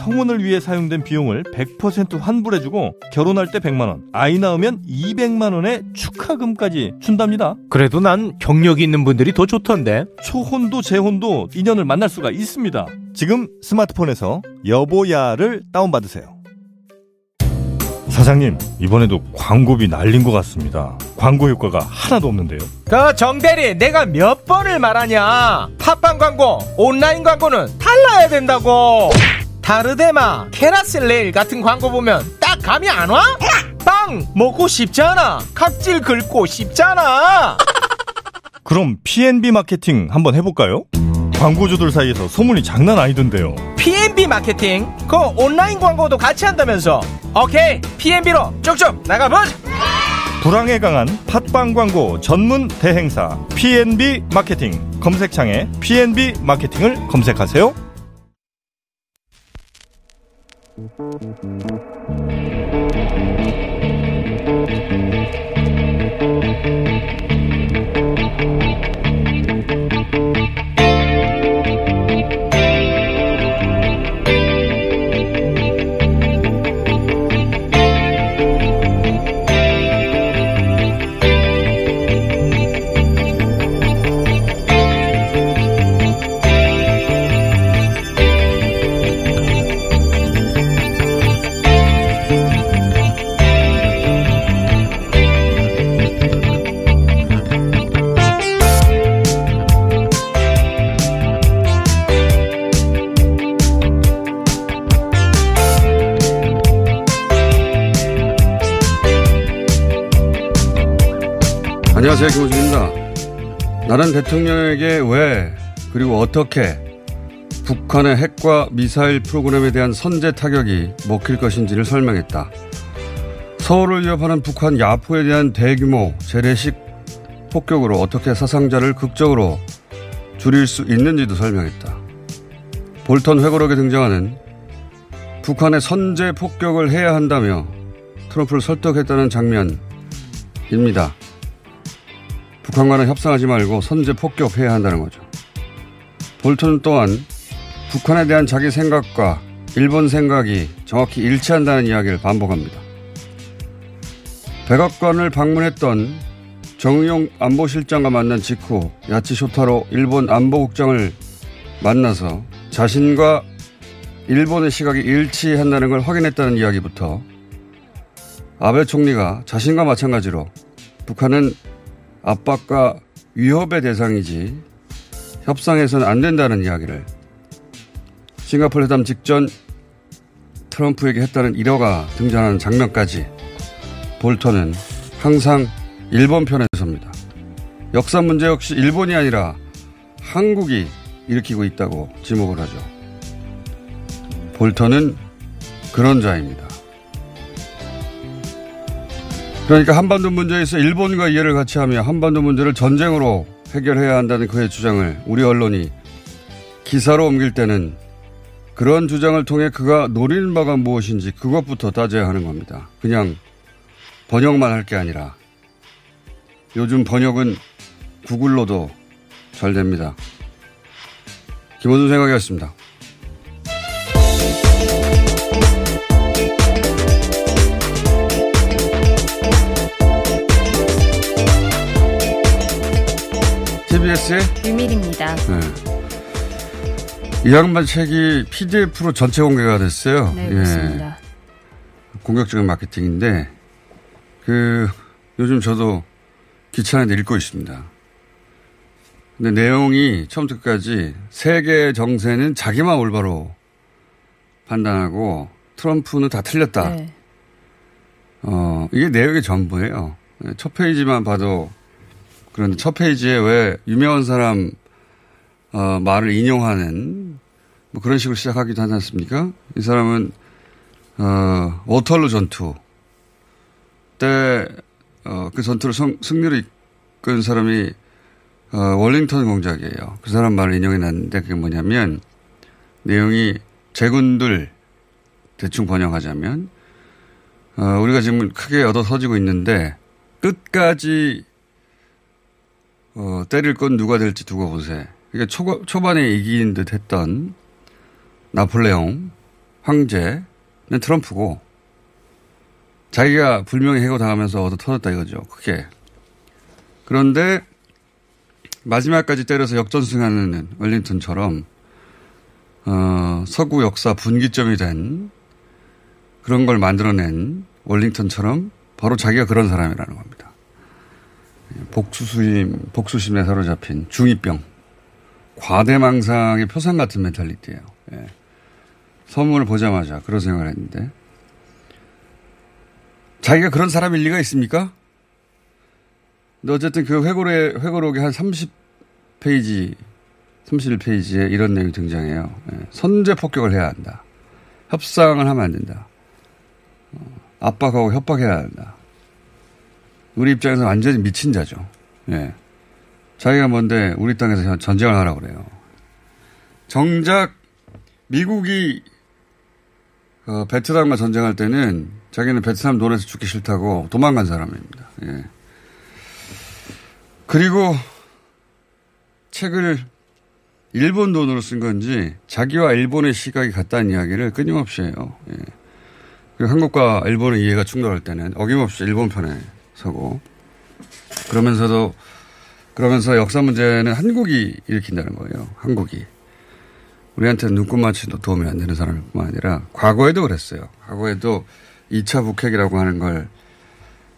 성혼을 위해 사용된 비용을 100% 환불해주고 결혼할 때 100만 원, 아이 낳으면 200만 원의 축하금까지 준답니다. 그래도 난 경력이 있는 분들이 더 좋던데. 초혼도 재혼도 인연을 만날 수가 있습니다. 지금 스마트폰에서 여보야를 다운받으세요. 사장님, 이번에도 광고비 날린 것 같습니다. 광고 효과가 하나도 없는데요. 그 정대리, 내가 몇 번을 말하냐? 팟빵 광고, 온라인 광고는 달라야 된다고. 다르데마, 캐라셀레일 같은 광고 보면 딱 감이 안 와? 빵 먹고 싶잖아. 각질 긁고 싶잖아. 그럼 P&B 마케팅 한번 해볼까요? 광고주들 사이에서 소문이 장난 아니던데요. P&B 마케팅, 그 온라인 광고도 같이 한다면서. 오케이, P&B로 쭉쭉 나가보자. 불황에 강한 팟빵 광고 전문 대행사 P&B 마케팅 검색창에 P&B 마케팅을 검색하세요. 안녕 대통령에게 왜 그리고 어떻게 북한의 핵과 미사일 프로그램에 대한 선제 타격이 먹힐 것인지를 설명했다. 서울을 위협하는 북한 야포에 대한 대규모 재래식 폭격으로 어떻게 사상자를 극적으로 줄일 수 있는지도 설명했다. 볼턴 회고록에 등장하는 북한의 선제 폭격을 해야 한다며 트럼프를 설득했다는 장면입니다. 북한과는 협상하지 말고 선제 폭격해야 한다는 거죠. 볼턴 또한 북한에 대한 자기 생각과 일본 생각이 정확히 일치한다는 이야기를 반복합니다. 백악관을 방문했던 정의용 안보실장과 만난 직후 야치 쇼타로 일본 안보국장을 만나서 자신과 일본의 시각이 일치한다는 걸 확인했다는 이야기부터 아베 총리가 자신과 마찬가지로 북한은 압박과 위협의 대상이지 협상에서는 안 된다는 이야기를 싱가포르 회담 직전 트럼프에게 했다는 일화가 등장하는 장면까지 볼턴은 항상 일본 편에 섭니다. 역사 문제 역시 일본이 아니라 한국이 일으키고 있다고 지목을 하죠. 볼턴은 그런 자입니다. 그러니까 한반도 문제에서 일본과 이해를 같이 하며 한반도 문제를 전쟁으로 해결해야 한다는 그의 주장을 우리 언론이 기사로 옮길 때는 그런 주장을 통해 그가 노리는 바가 무엇인지 그것부터 따져야 하는 겁니다. 그냥 번역만 할 게 아니라 요즘 번역은 구글로도 잘 됩니다. 김원준 생각이었습니다. TBS의 유밀입니다. 네. 이 양반 책이 PDF로 전체 공개가 됐어요. 네, 그렇습니다. 예. 공격적인 마케팅인데, 그, 요즘 저도 안에 읽고 있습니다. 근데 내용이 처음부터 끝까지 세계 정세는 자기만 올바로 판단하고 트럼프는 다 틀렸다. 네. 어, 이게 내용의 전부예요. 첫 페이지만 봐도 그런데 첫 페이지에 왜 유명한 사람 어, 말을 인용하는 뭐 그런 식으로 시작하기도 하지 않습니까? 이 사람은 어, 워털루 전투 때 어, 그 전투를 성, 승리를 끈 사람이 어, 월링턴 공작이에요. 그 사람 말을 인용해 놨는데 그게 뭐냐면 내용이 제군들 대충 번역하자면 어, 우리가 지금 크게 얻어 서지고 있는데 끝까지 어, 때릴 건 누가 될지 두고 보세요. 이게 초, 초반에 이긴 듯 했던 나폴레옹 황제는 트럼프고 자기가 불명예 해고당하면서 얻어 터졌다 이거죠. 크게. 그런데 마지막까지 때려서 역전승하는 웰링턴처럼 어, 서구 역사 분기점이 된 그런 걸 만들어낸 월링턴처럼 바로 자기가 그런 사람이라는 겁니다. 복수심, 복수심에 사로잡힌 중이병, 과대망상의 표상 같은 멘탈리티예요. 예. 선물을 보자마자 그런 생각을 했는데 자기가 그런 사람일 리가 있습니까? 근데 어쨌든 그 회고록에, 회고록에 한 30페이지, 31페이지에 이런 내용이 등장해요. 예. 선제 폭격을 해야 한다. 협상을 하면 안 된다. 어, 압박하고 협박해야 한다. 우리 입장에서 완전히 미친 자죠. 예. 자기가 뭔데 우리 땅에서 전쟁을 하라고 그래요. 정작 미국이 어, 베트남과 전쟁할 때는 자기는 베트남 논에서 죽기 싫다고 도망간 사람입니다. 예. 그리고 책을 일본 돈으로 쓴 건지 자기와 일본의 시각이 같다는 이야기를 끊임없이 해요. 예. 그리고 한국과 일본의 이해가 충돌할 때는 어김없이 일본 편에 서고 그러면서도 그러면서 역사 문제는 한국이 일으킨다는 거예요. 한국이. 우리한테 눈꽃 맞추도 도움이 안 되는 사람뿐만 아니라 과거에도 그랬어요. 과거에도 2차 북핵이라고 하는 걸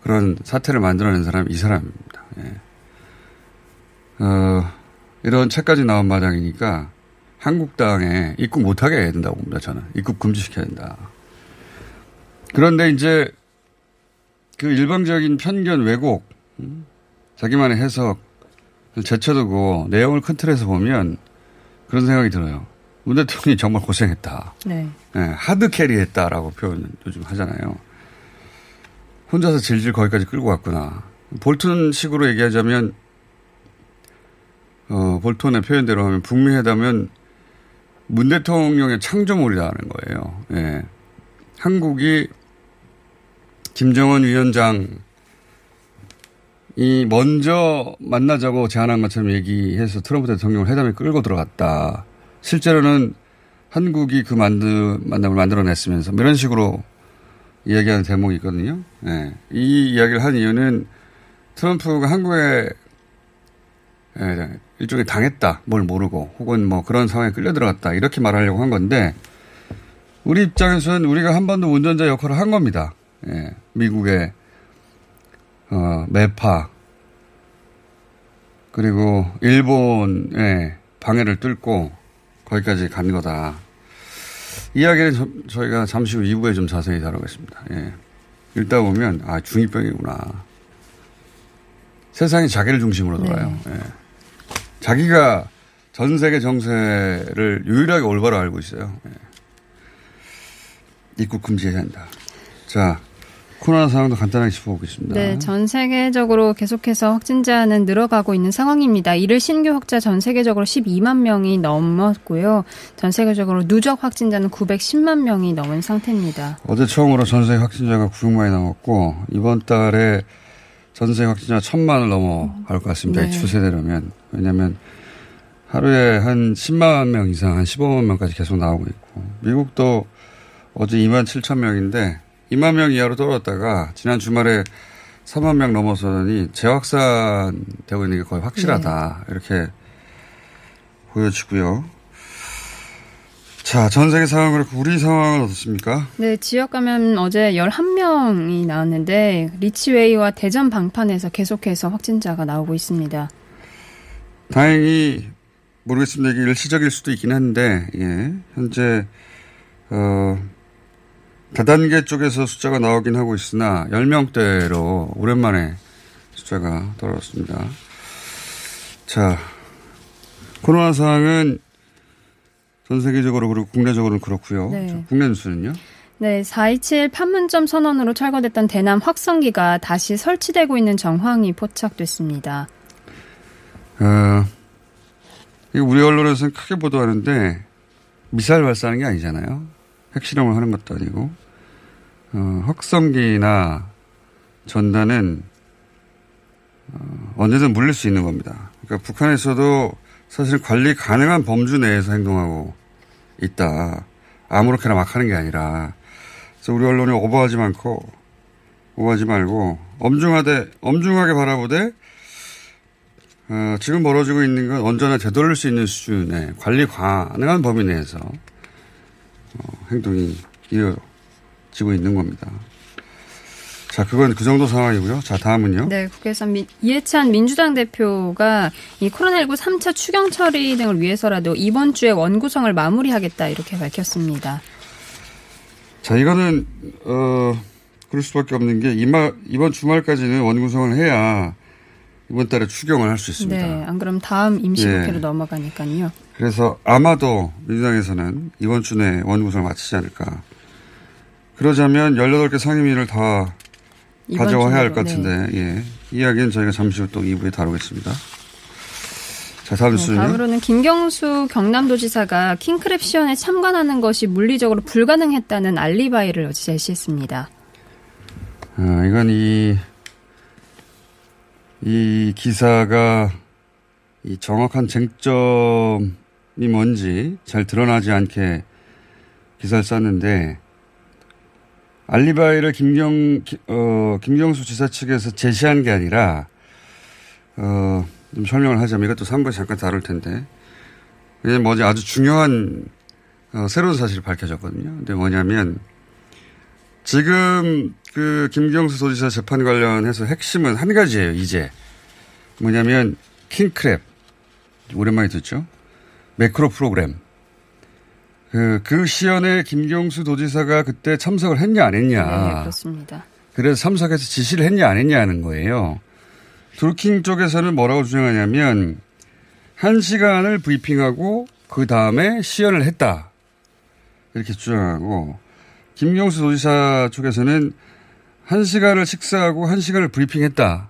그런 사태를 만들어낸 사람이 이 사람입니다. 예. 어, 이런 책까지 나온 마당이니까 한국당에 입국 못하게 해야 된다고 봅니다. 저는 입국 금지시켜야 된다. 그런데 이제 그 일방적인 편견 왜곡, 음, 자기만의 해석을 제쳐두고 내용을 큰 틀에서 보면 그런 생각이 들어요. 문 대통령이 정말 고생했다. 네. 네 하드 캐리했다라고 표현을 요즘 하잖아요. 혼자서 질질 거기까지 끌고 갔구나. 볼튼 식으로 얘기하자면, 어, 볼턴의 표현대로 하면 북미 회담은 문 대통령의 창조물이라는 거예요. 예. 한국이 김정은 위원장이 먼저 만나자고 제안한 것처럼 얘기해서 트럼프 대통령을 회담에 끌고 들어갔다. 실제로는 한국이 그 만드, 만남을 만들어냈으면서 뭐 이런 식으로 이야기하는 대목이 있거든요. 네. 이 이야기를 한 이유는 트럼프가 한국에 예, 일종의 당했다. 뭘 모르고 혹은 뭐 그런 상황에 끌려 들어갔다. 이렇게 말하려고 한 건데 우리 입장에서는 우리가 한 번도 운전자 역할을 한 겁니다. 예, 미국의 어, 매파 그리고 일본의 방해를 뚫고 거기까지 간 거다. 이야기는 저, 저희가 잠시 후 2부에 좀 자세히 다루겠습니다. 예. 읽다 보면 아 중이병이구나. 세상이 자기를 중심으로 돌아요. 네. 예. 자기가 전 세계 정세를 유일하게 올바로 알고 있어요. 예. 입국 금지해야 한다. 자, 코로나 상황도 간단하게 짚어보겠습니다. 네, 전 세계적으로 계속해서 확진자는 늘어가고 있는 상황입니다. 이를 신규 확자 전 세계적으로 12만 명이 넘었고요. 전 세계적으로 누적 확진자는 910만 명이 넘은 상태입니다. 어제 처음으로 전 세계 확진자가 900만이 넘었고 이번 달에 전 세계 확진자 1000만을 넘어갈 것 같습니다. 네. 이 추세대로면. 왜냐하면 하루에 한 10만 명 이상, 한 15만 명까지 계속 나오고 있고 미국도 어제 2만 7천 명인데 2만 명 이하로 떨어졌다가 지난 주말에 3만 명 넘어서니 재확산되고 있는 게 거의 확실하다. 네. 이렇게 보여지고요. 자, 전 세계 상황 그렇고 우리 상황은 어떻습니까? 네, 지역 감염 어제 11명이 나왔는데 리치웨이와 대전 방판에서 계속해서 확진자가 나오고 있습니다. 다행히 모르겠습니다. 이게 일시적일 수도 있긴 한데 예. 현재 어 다단계 쪽에서 숫자가 나오긴 하고 있으나 10명대로 오랜만에 숫자가 떨어졌습니다. 자, 코로나 상황은 전 세계적으로 그리고 국내적으로는 그렇고요. 네. 국내 뉴스는요? 네, 4.27 판문점 선언으로 철거됐던 대남 확성기가 다시 설치되고 있는 정황이 포착됐습니다. 어, 우리 언론에서는 크게 보도하는데 미사일 발사하는 게 아니잖아요. 핵실험을 하는 것도 아니고 어, 확성기나 전단은 어, 언제든 물릴 수 있는 겁니다. 그러니까 북한에서도 사실 관리 가능한 범주 내에서 행동하고 있다. 아무렇게나 막 하는 게 아니라. 그래서 우리 언론이 오버하지 않고, 오버하지 말고, 엄중하되, 엄중하게 바라보되, 어, 지금 벌어지고 있는 건 언제나 되돌릴 수 있는 수준의 관리 가능한 범위 내에서 어, 행동이 이어 지고 있는 겁니다. 자, 그건 그 정도 상황이고요. 자, 다음은요. 네, 국회에서 미, 이해찬 민주당 대표가 이 코로나19 3차 추경 처리 등을 위해서라도 이번 주에 원구성을 마무리하겠다 이렇게 밝혔습니다. 자, 이거는 어 그럴 수밖에 없는 게 이마, 이번 주말까지는 원구성을 해야 이번 달에 추경을 할 수 있습니다. 네, 안 그럼 다음 임시국회로 예. 넘어가니까요. 그래서 아마도 민주당에서는 이번 주 내에 원구성을 마치지 않을까. 그러자면 18개 상임위를 다 가져와야 할 것 같은데, 네. 예. 이야기는 저희가 잠시 후 또 2부에 다루겠습니다. 자, 다음 네, 다음으로는 김경수 경남도지사가 킹크랩 시연에 참관하는 것이 물리적으로 불가능했다는 알리바이를 어제 제시했습니다. 아, 이건 이, 이 기사가 이 정확한 쟁점이 뭔지 잘 드러나지 않게 기사를 썼는데 알리바이를 김경, 어, 김경수 지사 측에서 제시한 게 아니라, 어, 좀 설명을 하자면 이것도 3부에 잠깐 다룰 텐데, 이게 뭐지 아주 중요한, 어, 새로운 사실이 밝혀졌거든요. 근데 뭐냐면, 지금 그 김경수 도지사 재판 관련해서 핵심은 한 가지예요, 이제. 뭐냐면, 킹크랩. 오랜만에 듣죠? 매크로 프로그램. 그, 그 시연에 김경수 도지사가 그때 참석을 했냐 안 했냐. 네, 그렇습니다. 그래서 참석해서 지시를 했냐 안 했냐 하는 거예요. 드루킹 쪽에서는 뭐라고 주장하냐면 한 시간을 브리핑하고 그 다음에 시연을 했다. 이렇게 주장하고 김경수 도지사 쪽에서는 한 시간을 식사하고 한 시간을 브리핑했다.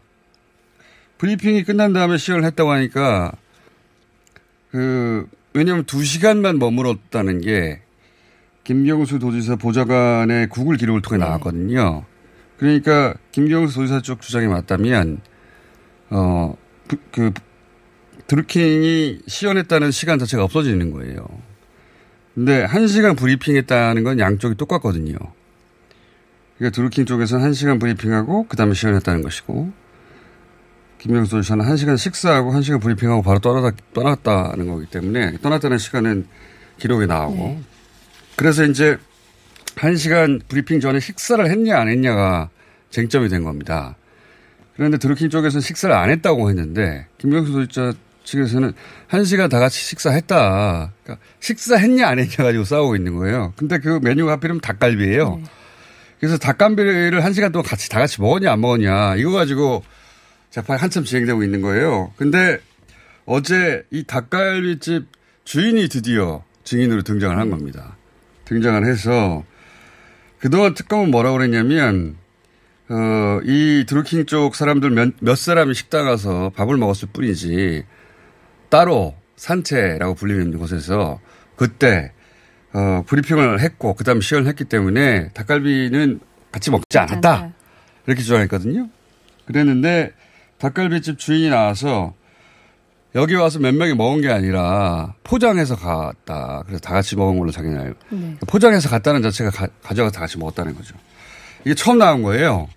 브리핑이 끝난 다음에 시연을 했다고 하니까 그 왜냐하면 두 시간만 머물었다는 게 김경수 도지사 보좌관의 구글 기록을 통해 네. 나왔거든요. 그러니까 김경수 도지사 쪽 주장이 맞다면 어 그 드루킹이 시연했다는 시간 자체가 없어지는 거예요. 근데 한 시간 브리핑했다는 건 양쪽이 똑같거든요. 그러니까 드루킹 쪽에서는 한 시간 브리핑하고 그 다음에 시연했다는 것이고 김명수 도지사는 한 시간 식사하고 한 시간 브리핑하고 바로 떠나다, 떠났다는 거기 때문에 떠났다는 시간은 기록에 나오고 네. 그래서 이제 한 시간 브리핑 전에 식사를 했냐 안 했냐가 쟁점이 된 겁니다. 그런데 드루킹 쪽에서는 식사를 안 했다고 했는데 김명수 도지사 측에서는 한 시간 다 같이 식사했다. 그러니까 식사했냐 안 했냐 가지고 싸우고 있는 거예요. 근데 그 메뉴가 하필이면 닭갈비예요. 네. 그래서 닭갈비를 한 시간 동안 같이 다 같이 먹었냐 안 먹었냐 이거 가지고 재판이 한참 진행되고 있는 거예요. 근데 어제 이 닭갈비집 주인이 드디어 증인으로 등장을 한 겁니다. 등장을 해서 그동안 특검은 뭐라고 그랬냐면 어, 이 드루킹 쪽 사람들 몇, 몇 사람이 식당 가서 밥을 먹었을 뿐이지 따로 산채라고 불리는 곳에서 그때 어, 브리핑을 했고 그다음 시연을 했기 때문에 닭갈비는 같이 먹지 않았다 이렇게 주장했거든요. 그랬는데 닭갈비집 주인이 나와서 여기 와서 몇 명이 먹은 게 아니라 포장해서 갔다. 그래서 다 같이 먹은 걸로 자기는 알고. 네. 포장해서 갔다는 자체가 가, 져가서 다 같이 먹었다는 거죠. 이게 처음 나온 거예요.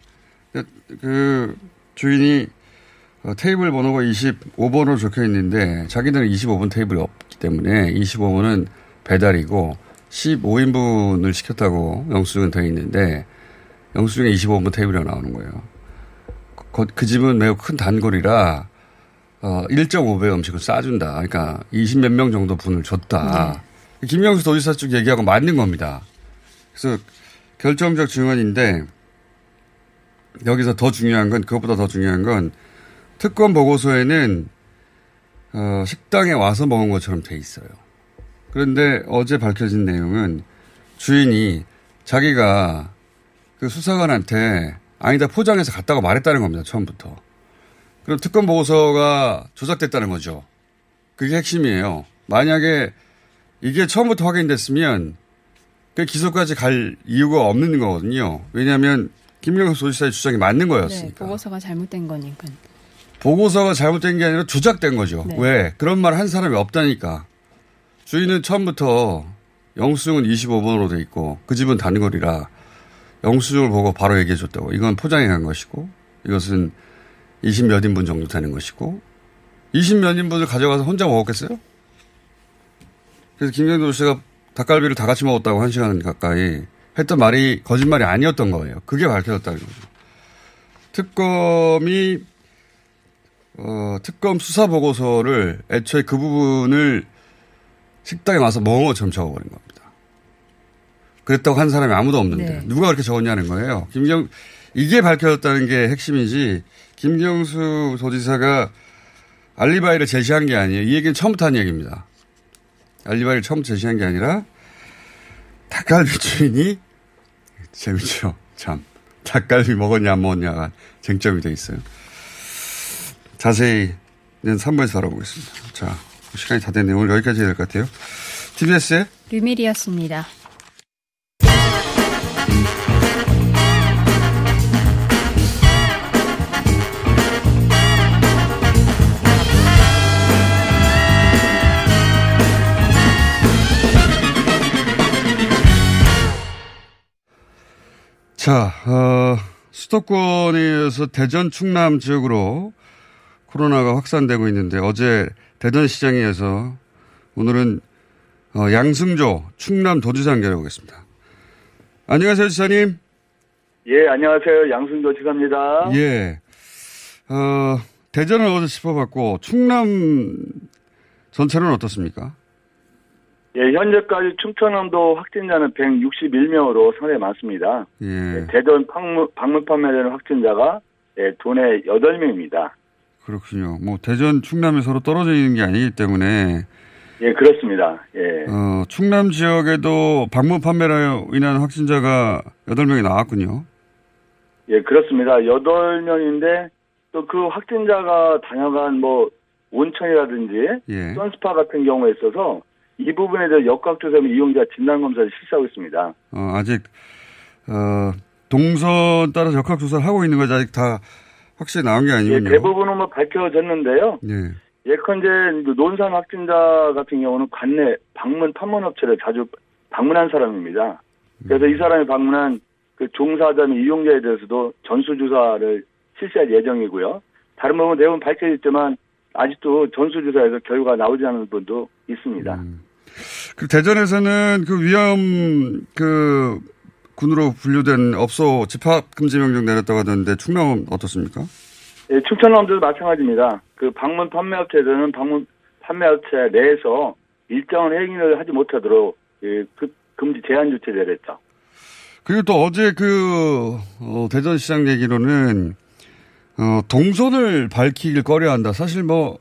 그 주인이 어, 테이블 번호가 25번으로 적혀 있는데 자기들은 25번 테이블이 없기 때문에 25번은 배달이고 15인분을 시켰다고 영수증은 되어 있는데 영수증에 25번 테이블이 나오는 거예요. 그 집은 매우 큰 단골이라 어, 1.5배 음식을 싸준다. 그러니까 20몇 명 정도 분을 줬다. 네. 김영수 도지사 쪽 얘기하고 맞는 겁니다. 그래서 결정적 증언인데 여기서 더 중요한 건 그것보다 더 중요한 건 특검 보고서에는 어, 식당에 와서 먹은 것처럼 돼 있어요. 그런데 어제 밝혀진 내용은 주인이 자기가 그 수사관한테 아니다 포장해서 갔다고 말했다는 겁니다. 처음부터. 그럼 특검 보고서가 조작됐다는 거죠. 그게 핵심이에요. 만약에 이게 처음부터 확인됐으면 그 기소까지 갈 이유가 없는 거거든요. 왜냐하면 김영석 소지사의 주장이 맞는 거였으니까. 네, 보고서가 잘못된 거니까. 보고서가 잘못된 게 아니라 조작된 거죠. 네. 왜? 그런 말 한 사람이 없다니까. 주인은 처음부터 영수증은 25번으로 돼 있고 그 집은 단거리라 영수증을 보고 바로 얘기해 줬다고. 이건 포장해 간 것이고 이것은 20몇 인분 정도 되는 것이고 20몇 인분을 가져가서 혼자 먹었겠어요? 그래서 김경도 씨가 닭갈비를 다 같이 먹었다고 한 시간 가까이 했던 말이 거짓말이 아니었던 거예요. 그게 밝혀졌다는 거죠. 특검이 어, 특검 수사 보고서를 애초에 그 부분을 식당에 와서 멍어처럼 적어버린 겁니다. 그랬다고 한 사람이 아무도 없는데 네. 누가 그렇게 적었냐는 거예요. 김경 이게 밝혀졌다는 게 핵심이지 김경수 도지사가 알리바이를 제시한 게 아니에요. 이 얘기는 처음부터 한 얘기입니다. 알리바이를 처음 제시한 게 아니라 닭갈비 주인이 재밌죠. 참. 닭갈비 먹었냐 안 먹었냐가 쟁점이 돼 있어요. 자세히는 3부에서 알아보겠습니다. 자, 시간이 다 됐네요. 오늘 여기까지 해야 될 것 같아요. TBS의 류밀이었습니다. 자, 어, 수도권에서 대전 충남 지역으로 코로나가 확산되고 있는데 어제 대전시장에서 오늘은 어, 양승조 충남 도지사 연결해 보겠습니다. 안녕하세요, 지사님. 예, 안녕하세요. 양승조 지사입니다. 예. 어, 대전을 어제 짚어봤고 충남 전체는 어떻습니까? 예, 현재까지 충청남도 확진자는 161명으로 상당히 많습니다. 예. 예, 대전 방문, 방문 판매되는 확진자가 예, 도내 8명입니다. 그렇군요. 뭐 대전 충남이 서로 떨어져 있는 게 아니기 때문에 예, 그렇습니다. 예. 어, 충남 지역에도 방문 판매로 인한 확진자가 8명이 나왔군요. 예, 그렇습니다. 8명인데 또 그 확진자가 다녀간 뭐 온천이라든지 예. 선스파 같은 경우에 있어서 이 부분에 대해 역학조사 및 이용자 진단검사를 실시하고 있습니다. 어, 아직, 어, 동선 따라 역학조사를 하고 있는 거지 아직 다 확실히 나온 게 아니군요. 예, 대부분은 뭐 밝혀졌는데요. 예. 예컨대 논산 확진자 같은 경우는 관내 방문 판문업체를 자주 방문한 사람입니다. 그래서 음. 이 사람이 방문한 그 종사자 및 이용자에 대해서도 전수조사를 실시할 예정이고요. 다른 부분 대부분 밝혀졌지만 아직도 전수조사에서 결과가 나오지 않은 분도 있습니다. 음. 그 대전에서는 그 위험 그 군으로 분류된 업소 집합 금지 명령 내렸다고 하던데 충남은 어떻습니까? 예, 충청남도 마찬가지입니다. 그 방문 판매업체들은 방문 판매업체 내에서 일정한 행위를 하지 못하도록 예, 그 금지 제한 조치 내렸죠. 그리고 또 어제 그 어, 대전시장 얘기로는 어, 동선을 밝히길 꺼려한다. 사실 뭐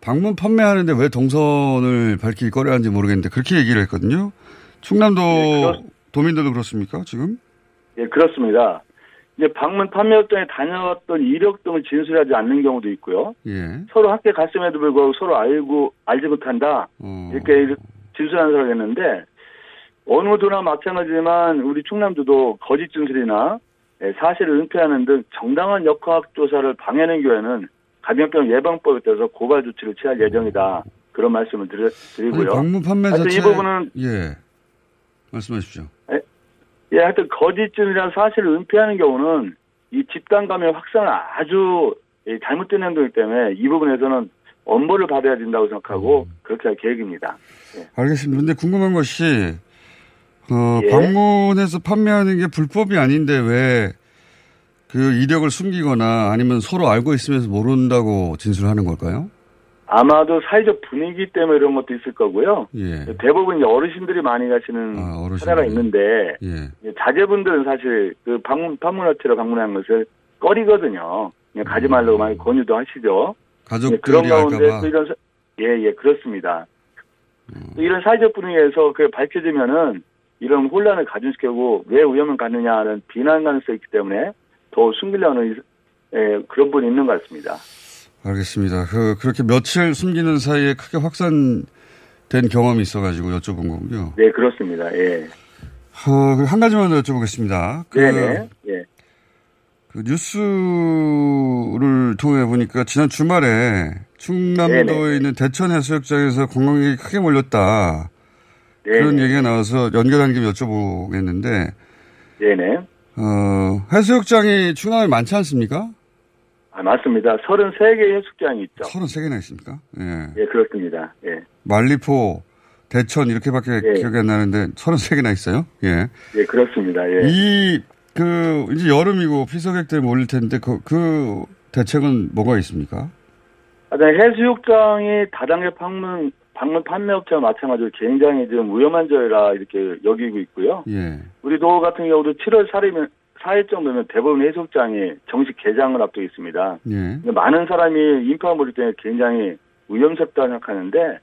방문 판매하는데 왜 동선을 밝히길 꺼려하는지 모르겠는데 그렇게 얘기를 했거든요. 충남도 네, 도민들도 그렇습니까 지금? 예, 그렇습니다. 이제 방문 판매업장에 다녀왔던 이력 등을 진술하지 않는 경우도 있고요. 예. 서로 함께 갔음에도 불구하고 서로 알고 알지 못한다 어. 이렇게 진술하는 사람이 있는데 어느 도나 마찬가지지만 우리 충남도도 거짓 진술이나 예, 사실을 은폐하는 등 정당한 역학 조사를 방해하는 경우에는 감염병 예방법에 따라서 고발 조치를 취할 예정이다. 그런 말씀을 드리, 고요 방문 판매 자체 이 부분은 예 말씀하십시오. 예, 예 하여튼 거짓증이라는 사실을 은폐하는 경우는 이 집단 감염 확산을 아주 잘못된 행동이기 때문에 이 부분에서는 엄벌을 받아야 된다고 생각하고 음. 그렇게 할 계획입니다. 예. 알겠습니다. 그런데 궁금한 것이 어, 예. 방문해서 판매하는 게 불법이 아닌데 왜 그 이력을 숨기거나 아니면 서로 알고 있으면서 모른다고 진술하는 걸까요? 아마도 사회적 분위기 때문에 이런 것도 있을 거고요. 예. 대부분 이제 어르신들이 많이 가시는 아, 하나가 있는데 예. 자제분들은 사실 그 방문 판문업체로 방문하는 것을 꺼리거든요. 그냥 가지 음. 말라고 많이 권유도 하시죠. 가족들이 예, 그런 가운데 또 이런 예예 예, 그렇습니다. 음. 이런 사회적 분위기에서 그 밝혀지면은 이런 혼란을 가중시키고 왜 위험을 갖느냐는 비난 가능성이 있기 때문에 더 숨기려는 예, 그런 분이 있는 것 같습니다. 알겠습니다. 그, 그렇게 며칠 숨기는 사이에 크게 확산된 경험이 있어가지고 여쭤본 거군요. 네, 그렇습니다. 예. 어, 그한 가지만 더 여쭤보겠습니다. 그, 네네. 예. 그 뉴스를 통해 보니까 지난 주말에 충남도에 네네. 있는 대천 해수욕장에서 관광객이 크게 몰렸다. 네네. 그런 얘기가 나와서 연결한 김에 여쭤보겠는데. 네네. 어, 해수욕장이 충남에 많지 않습니까? 아, 맞습니다. 33개 해수욕장이 있죠. 33개나 있습니까? 예. 예, 그렇습니다. 예. 만리포, 대천 이렇게밖에 예. 기억이 안 나는데 33개나 있어요? 예. 예, 그렇습니다. 예. 이, 그, 이제 여름이고 피서객들 몰릴 텐데 그, 그 대책은 뭐가 있습니까? 아, 네, 해수욕장이 다단계 방문, 방문 판매업체와 마찬가지로 굉장히 좀 위험한 저희라 이렇게 여기고 있고요. 예. 우리 도 같은 경우도 7월 4일이면 4일 정도면 대부분 해수욕장이 정식 개장을 앞두고 있습니다. 예. 많은 사람이 인파 몰릴 때 굉장히 위험스럽다고 생각하는데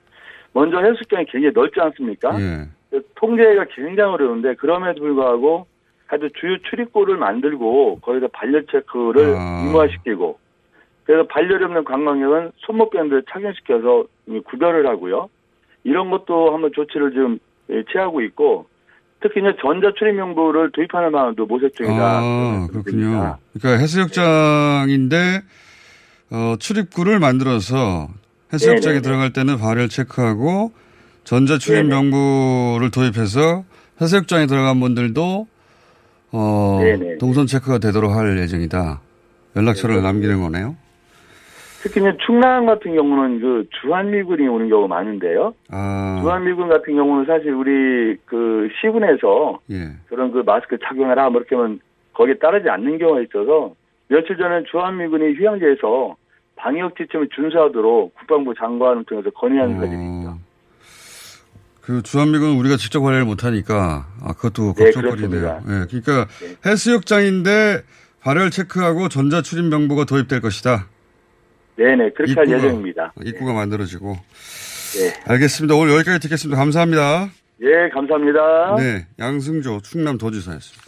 먼저 해수욕장이 굉장히 넓지 않습니까? 예. 통제가 굉장히 어려운데 그럼에도 불구하고 하여튼 주요 출입구를 만들고 거기서 반려 체크를 아. 의무화시키고 그래서 반려이 없는 관광객은 손목밴드를 착용시켜서 구별을 하고요. 이런 것도 한번 조치를 좀 취하고 있고 특히 이제 전자 출입 명부를 도입하는 방안도 모색 중이다. 아, 그렇군요. 그러니까 해수욕장인데 어, 출입구를 만들어서 해수욕장에 네네. 들어갈 때는 발열 체크하고 전자 출입 네네. 명부를 도입해서 해수욕장에 들어간 분들도 어, 동선 체크가 되도록 할 예정이다. 연락처를 네, 남기는 거네요. 특히 이제 충남 같은 경우는 그 주한미군이 오는 경우가 많은데요. 아. 주한미군 같은 경우는 사실 우리 그 시군에서 예. 그런 그 마스크 착용해라 뭐 이렇게 하면 거기에 따르지 않는 경우가 있어서 며칠 전에 주한미군이 휴양지에서 방역 지침을 준수하도록 국방부 장관을 통해서 건의하는 어. 것입니다. 그 주한미군은 우리가 직접 관리를 못하니까 아 그것도 네, 걱정거리네요. 네, 네, 그러니까 네. 해수욕장인데 발열 체크하고 전자 출입 명부가 도입될 것이다. 네네, 그렇게 입구가, 할 예정입니다. 입구가 만들어지고. 네. 알겠습니다. 오늘 여기까지 듣겠습니다. 감사합니다. 예, 감사합니다. 네, 양승조 충남 도지사였습니다.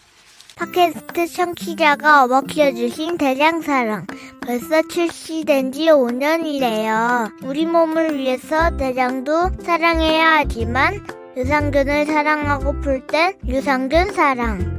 팟캐스트 청취자가 업어 키워주신 대장사랑. 벌써 출시된 지 5년이래요. 우리 몸을 위해서 대장도 사랑해야 하지만 유산균을 사랑하고플 땐 유산균 사랑.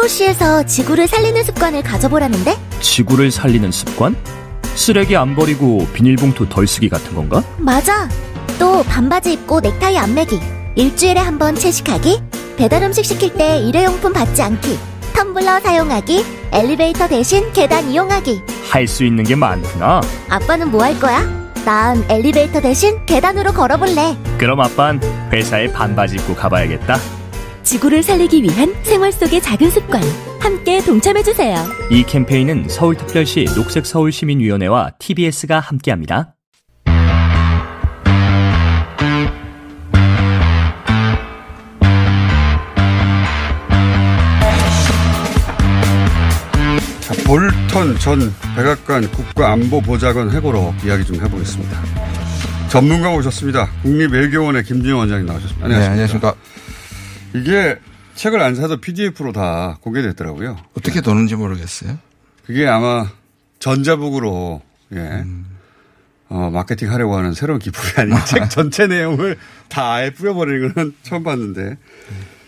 서울시에서 지구를 살리는 습관을 가져보라는데? 지구를 살리는 습관? 쓰레기 안 버리고 비닐봉투 덜 쓰기 같은 건가? 맞아. 또 반바지 입고 넥타이 안 매기. 일주일에 한 번 채식하기. 배달 음식 시킬 때 일회용품 받지 않기. 텀블러 사용하기. 엘리베이터 대신 계단 이용하기. 할 수 있는 게 많구나. 아빠는 뭐 할 거야? 난 엘리베이터 대신 계단으로 걸어볼래. 그럼 아빤 회사에 반바지 입고 가봐야겠다. 지구를 살리기 위한 생활 속의 작은 습관 함께 동참해주세요. 이 캠페인은 서울특별시 녹색서울시민위원회와 TBS가 함께합니다. 볼턴 전 백악관 국가안보보좌관 회고록 이야기 좀 해보겠습니다. 전문가 오셨습니다. 국립외교원의 김진영 원장님 나오셨습니다. 안녕하십니까. 네, 안녕하십니까. 이게 책을 안 사도 PDF로 다 공개됐더라고요. 어떻게 도는지 모르겠어요. 그게 아마 전자북으로 예. 음. 어, 마케팅 하려고 하는 새로운 기법이 아니라 책 전체 내용을 다 아예 뿌려버리는 건 처음 봤는데.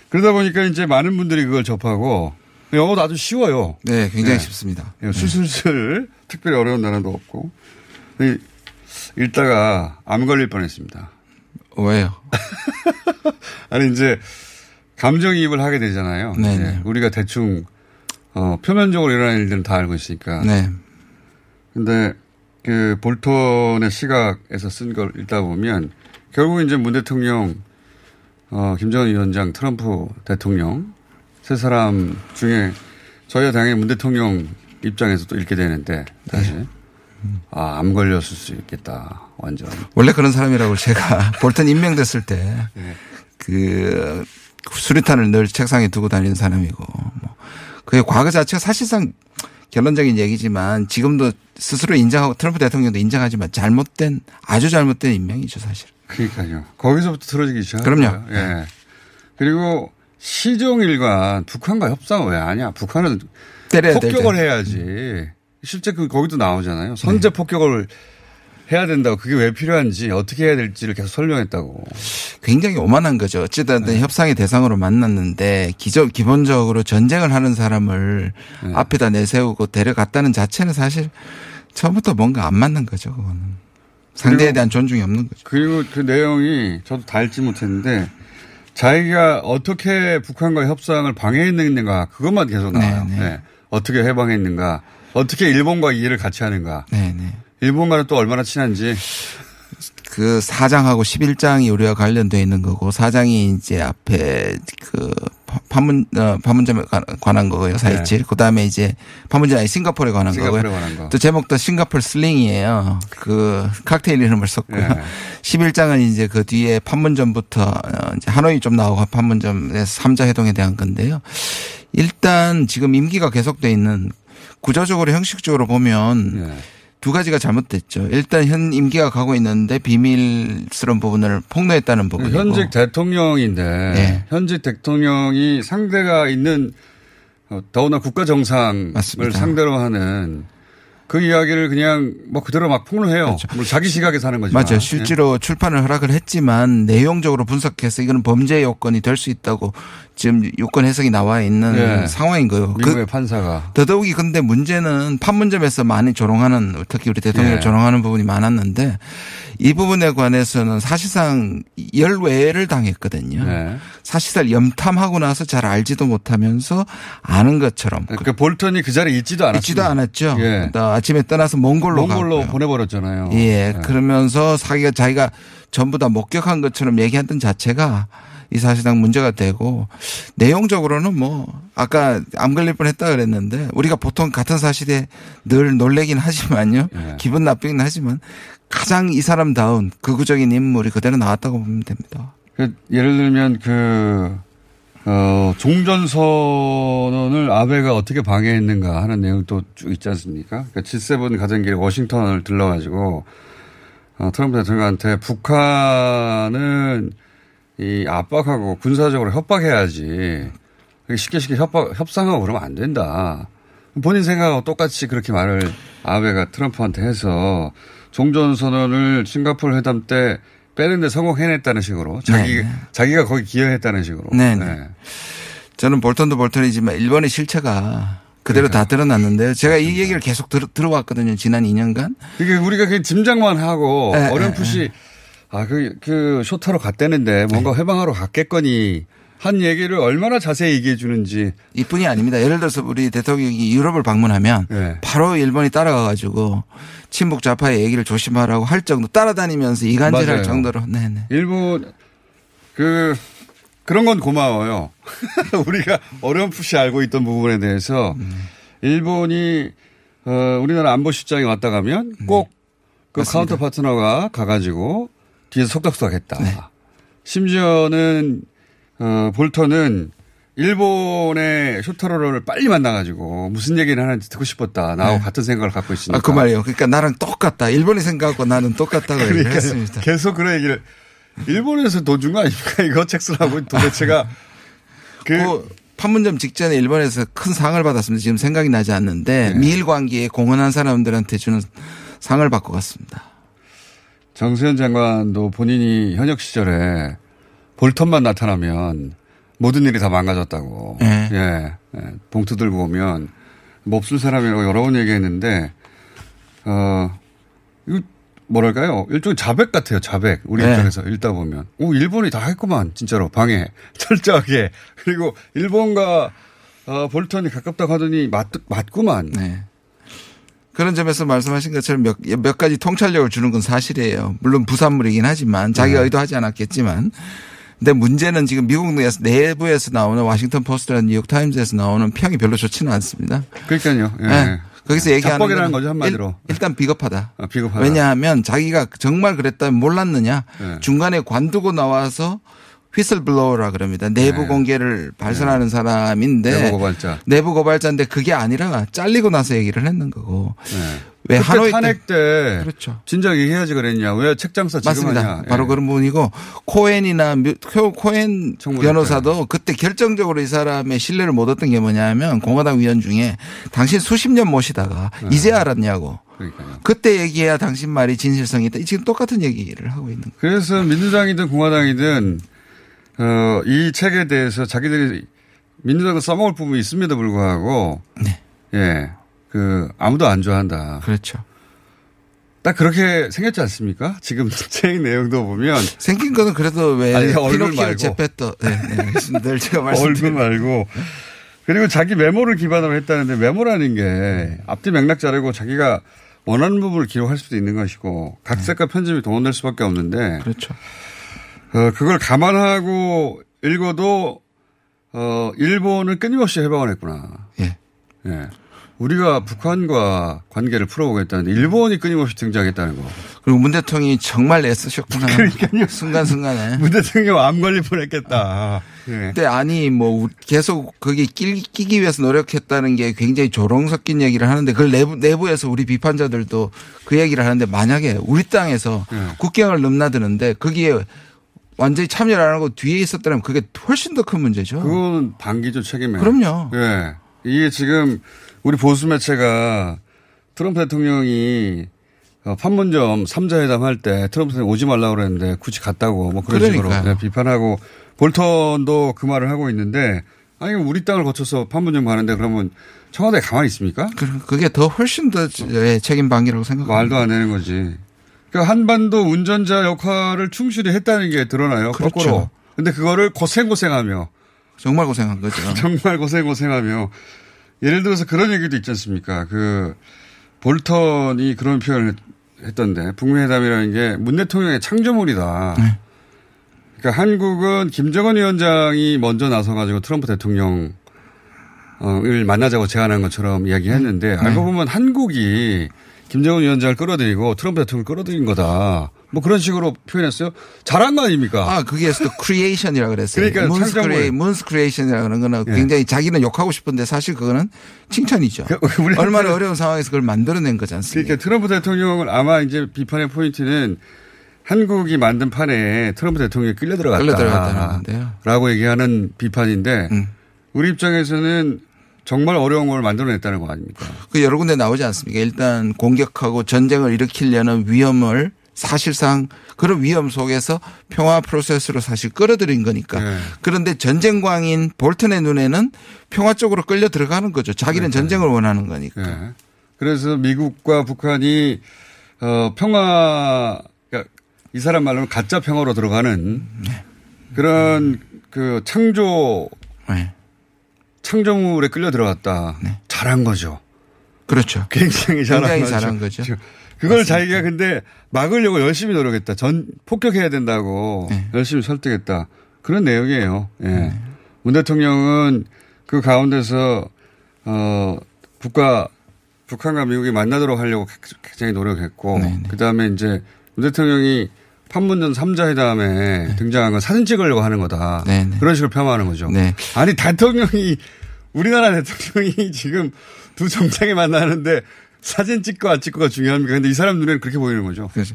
그러다 보니까 이제 많은 분들이 그걸 접하고 영어도 아주 쉬워요. 네, 굉장히 네. 쉽습니다. 네. 술술술 특별히 어려운 단어도 없고. 읽다가 암 걸릴 뻔 했습니다. 왜요? 아니 이제 감정이입을 하게 되잖아요. 네. 우리가 대충 어, 표면적으로 일어나는 일들은 다 알고 있으니까. 네. 근데 그 볼턴의 시각에서 쓴 걸 읽다 보면 결국 이제 문 대통령, 어, 김정은 위원장, 트럼프 대통령 세 사람 중에 저희가 당연히 문 대통령 입장에서 또 읽게 되는데 다시 네. 아, 암 걸렸을 수 있겠다. 완전. 원래 그런 사람이라고 제가 볼턴 임명됐을 때 네. 그 수리탄을 늘 책상에 두고 다니는 사람이고 뭐 그의 과거 자체가 사실상 결론적인 얘기지만 지금도 스스로 인정하고 트럼프 대통령도 인정하지만 잘못된 아주 잘못된 임명이죠 사실. 그러니까요. 거기서부터 틀어지기 시작. 그럼요. 예. 네. 그리고 시종일관 북한과 협상을 왜 하냐? 북한은 폭격을 해야지. 실제 그 거기도 나오잖아요. 선제 네. 폭격을 해야 된다고 그게 왜 필요한지 어떻게 해야 될지를 계속 설명했다고. 굉장히 오만한 거죠. 어찌든 네. 협상의 대상으로 만났는데 기저, 기본적으로 전쟁을 하는 사람을 네. 앞에다 내세우고 데려갔다는 자체는 사실 처음부터 뭔가 안 맞는 거죠. 그거는. 상대에 대한 존중이 없는 거죠. 그리고 그 내용이 저도 다 읽지 못했는데 자기가 어떻게 북한과 협상을 방해했는가 그것만 계속 나와요. 네, 네. 네. 어떻게 해방했는가 어떻게 일본과 이해를 같이 하는가. 네네. 네. 일본과는 또 얼마나 친한지. 그 4장하고 11장이 우리가 관련되어 있는 거고 4장이 이제 앞에 그 판문 어, 판문점에 관한 거고요. 427. 네. 그다음에 이제 판문점 아니 싱가포르에 관한 싱가포르에 거고요. 관한 거. 또 제목도 싱가포르 슬링이에요. 그 칵테일 이름을 썼고요. 네. 11장은 이제 그 뒤에 판문점부터 어, 이제 하노이 좀 나오고 판문점에서 3자 회동에 대한 건데요. 일단 지금 임기가 계속돼 있는 구조적으로 형식적으로 보면 네. 두 가지가 잘못됐죠. 일단 현 임기가 가고 있는데 비밀스러운 부분을 폭로했다는 부분이고. 현직 대통령인데 네. 현직 대통령이 상대가 있는 어, 더구나 국가 정상을. 상대로 하는 그 이야기를 그냥 뭐 그대로 막 폭로해요. 그렇죠. 뭐 자기 시각에 사는 거죠. 맞아요. 실제로 네. 출판을 허락을 했지만 내용적으로 분석해서 이거는 범죄 요건이 될 수 있다고 지금 요건 해석이 나와 있는 네. 상황인 거예요. 미국의 그 판사가. 더더욱이 근데 문제는 판문점에서 많이 조롱하는 특히 우리 대통령을 네. 조롱하는 부분이 많았는데 이 부분에 관해서는 사실상 열외를 당했거든요. 네. 사실상 염탐하고 나서 잘 알지도 못하면서 아는 것처럼. 그러니까 볼턴이 그 자리에 있지도 않았죠. 있지도 않았죠. 예. 아침에 떠나서 몽골로 몽골로 가고요. 보내버렸잖아요. 예. 네. 그러면서 자기가 자기가 전부 다 목격한 것처럼 얘기했던 자체가 이 사실상 문제가 되고 내용적으로는 뭐 아까 암 걸릴 뻔했다 그랬는데 우리가 보통 같은 사실에 늘 놀래긴 하지만요 네. 기분 나쁘긴 하지만 가장 이 사람다운 극우적인 인물이 그대로 나왔다고 보면 됩니다. 그 예를 들면 그 어, 종전 선언을 아베가 어떻게 방해했는가 하는 내용도 쭉 있지 않습니까? 그러니까 G7 가정길 워싱턴을 들러가지고 어, 트럼프 대통령한테 북한은 이 압박하고 군사적으로 협박해야지. 쉽게 쉽게 협박, 협상하고 그러면 안 된다. 본인 생각하고 똑같이 그렇게 말을 아베가 트럼프한테 해서 종전 선언을 싱가포르 회담 때 빼는데 성공해냈다는 식으로 자기 네, 네. 자기가 거기 기여했다는 식으로. 네, 네. 네. 저는 볼턴도 볼턴이지만 일본의 실체가 그대로 그러니까. 다 드러났는데요. 제가 맞습니다. 이 얘기를 계속 들, 들어왔거든요. 지난 2년간. 그게 우리가 그 짐작만 하고 네, 어렴풋이 네, 아, 그, 그, 쇼타로 갔다는데 뭔가 네. 회방하러 갔겠거니 한 얘기를 얼마나 자세히 얘기해 주는지. 이뿐이 아닙니다. 예를 들어서 우리 대통령이 유럽을 방문하면 네. 바로 일본이 따라가 가지고 친북 좌파의 얘기를 조심하라고 할 정도 따라다니면서 이간질할 맞아요. 정도로. 네네. 일본 그 그런 건 고마워요. 우리가 어렴풋이 알고 있던 부분에 대해서 음. 일본이 어, 우리나라 안보 실장이 왔다 가면 꼭그 네. counter partner가 가가지고 뒤에서 속닥속닥 했다. 네. 심지어는 어, 볼턴은 일본의 쇼타로를 빨리 만나가지고 무슨 얘기를 하는지 듣고 싶었다. 나하고 네. 같은 생각을 갖고 있으니까. 아, 그 말이에요. 그러니까 나랑 똑같다. 일본의 생각하고 나는 똑같다고 그러니까요. 얘기했습니다. 계속 그런 얘기를 일본에서 돈 준 거 아닙니까? 이거 책 쓰라고 도대체가 그, 판문점 직전에 일본에서 큰 상을 받았습니다. 지금 생각이 나지 네. 않는데 미일 관계에 공헌한 사람들한테 주는 상을 받고 갔습니다. 정세현 장관도 본인이 현역 시절에 볼턴만 나타나면 모든 일이 다 망가졌다고. 네. 예. 예. 봉투 들고 오면 몹쓸 사람이라고 여러 번 얘기했는데, 어, 이거 뭐랄까요? 일종의 자백 같아요, 자백. 우리 네. 입장에서 읽다 보면. 오, 일본이 다 했구만, 진짜로. 방해. 철저하게. 그리고 일본과 어, 볼턴이 가깝다고 하더니 맞, 맞구만. 네. 그런 점에서 말씀하신 것처럼 몇, 몇 가지 통찰력을 주는 건 사실이에요. 물론 부산물이긴 하지만 자기가 네. 의도하지 않았겠지만. 근데 문제는 지금 미국 내에서 내부에서 나오는 워싱턴 포스트라는 뉴욕 타임즈에서 나오는 평이 별로 좋지는 않습니다. 그러니까요. 예. 네. 거기서 얘기하는 잡박이라는 거는 거죠, 한마디로. 일, 단 비겁하다. 아, 비겁하다. 왜냐하면 자기가 정말 그랬다면 몰랐느냐. 네. 중간에 관두고 나와서 휘슬블로어라 그럽니다. 내부 네. 공개를 발선하는 사람인데 내부 고발자. 내부 고발자인데 그게 아니라 잘리고 나서 얘기를 했는 거고. 왜 그때 하노이 때- 탄핵 때 그렇죠. 진작 얘기해야지 그랬냐. 왜 책장사 지금 맞습니다. 하냐. 바로 예. 그런 부분이고 코엔이나 코- 코엔 변호사도 그때 결정적으로 이 사람의 신뢰를 못 얻던 게 뭐냐면 공화당 위원 중에 당신 수십 년 모시다가 네. 이제 알았냐고. 그러니까요. 그때 얘기해야 당신 말이 진실성이 있다. 지금 똑같은 얘기를 하고 있는 거예요. 그래서 민주당이든 공화당이든 어, 이 책에 대해서 자기들이 민주당은 써먹을 부분이 있음에도 불구하고 예. 그 아무도 안 좋아한다. 그렇죠. 딱 그렇게 생겼지 않습니까? 지금 책 내용도 보면 생긴 거는 그래도 왜 아니, 얼굴 말고. 제페토 네, 네. 늘 제가 얼굴 말씀드린 말고 그리고 자기 메모를 기반으로 했다는데 메모라는 게 앞뒤 맥락 자르고 자기가 원하는 부분을 기록할 수도 있는 것이고 각색과 편집이 동원될 수밖에 없는데 그렇죠. 어, 그걸 감안하고 읽어도 어, 일본은 끊임없이 해방을 했구나. 예. 예. 우리가 북한과 관계를 풀어보겠다는데 일본이 끊임없이 등장했다는 거. 그리고 문 대통령이 정말 애쓰셨구나. 그러니까요. 순간순간에. 문 대통령 암 걸릴 뻔했겠다. 예. 근데 아니 뭐 계속 거기 끼, 끼기 위해서 노력했다는 게 굉장히 조롱 섞인 얘기를 하는데 그걸 내부 내부에서 우리 비판자들도 그 얘기를 하는데 만약에 우리 땅에서 예. 국경을 넘나드는데 거기에 완전히 참여를 안 하고 뒤에 있었다면 그게 훨씬 더 큰 문제죠. 그건 반기죠 책임에. 그럼요. 예. 이게 지금 우리 보수 매체가 트럼프 대통령이 어, 판문점 3자 회담 할 때 트럼프 대통령 오지 말라고 그랬는데 굳이 갔다고 뭐 그런 식으로 그러니까요. 네, 비판하고 볼턴도 그 말을 하고 있는데 아니 우리 땅을 거쳐서 판문점 가는데 그러면 청와대에 가만히 있습니까? 그게 더 훨씬 더 예, 책임 방기라고 생각합니다. 말도 안 되는 거지. 그러니까 한반도 운전자 역할을 충실히 했다는 게 드러나요. 그렇죠. 거꾸로. 근데 그거를 고생고생하며 정말 고생한 거죠. 정말 고생고생하며 예를 들어서 그런 얘기도 있지 않습니까? 그 볼턴이 그런 표현을 했- 했던데 북미회담이라는 게 문 대통령의 창조물이다. 네. 그러니까 한국은 김정은 위원장이 먼저 나서가지고 트럼프 대통령 을 만나자고 제안한 것처럼 이야기했는데 네. 알고 보면 한국이 김정은 위원장을 끌어들이고 트럼프 대통령을 끌어들인 거다. 뭐 그런 식으로 표현했어요. 잘한 거 아닙니까? 아, 그게 또 creation이라 그랬어요. 그러니까 Moon's. Crea, Moon's creation이라 그런 거는 예. 굉장히 자기는 욕하고 싶은데 사실 그거는 칭찬이죠. 우리 얼마나 어려운 상황에서 그걸 만들어낸 거지 않습니까? 그러니까 트럼프 대통령을 아마 이제 비판의 포인트는 한국이 만든 판에 트럼프 대통령이 끌려 들어갔다. 끌려 들어갔다는 건데요. 라고 얘기하는 비판인데 음. 우리 입장에서는 정말 어려운 걸 만들어냈다는 거 아닙니까? 그 여러 군데 나오지 않습니까? 일단 공격하고 전쟁을 일으키려는 위험을 사실상 그런 위험 속에서 평화 프로세스로 사실 끌어들인 거니까. 네. 그런데 전쟁광인 볼턴의 눈에는 평화 쪽으로 끌려 들어가는 거죠. 자기는 전쟁을 원하는 거니까. 네. 그래서 미국과 북한이 어 평화 그러니까 이 사람 말로는 가짜 평화로 들어가는 그런 그 창조 네. 창조물에 끌려 들어갔다. 잘한 거죠. 그렇죠. 굉장히 잘한 굉장히 거죠. 잘한 거죠. 그걸 자기가 근데 막으려고 열심히 노력했다. 전 폭격해야 된다고 네. 열심히 설득했다. 그런 내용이에요. 예. 문 대통령은 그 가운데서 어 북과 북한과 미국이 만나도록 하려고 굉장히 노력했고 네, 그다음에 이제 문 대통령이 판문점 3자 회담에 네. 등장한 건 사진 찍으려고 하는 거다. 네, 네. 그런 식으로 폄하하는 거죠. 네. 아니 대통령이 우리나라 대통령이 지금 두 정상이 만나는데 사진 찍고 안 찍고가 중요합니까? 근데 이 사람 눈에는 그렇게 보이는 거죠. 그래서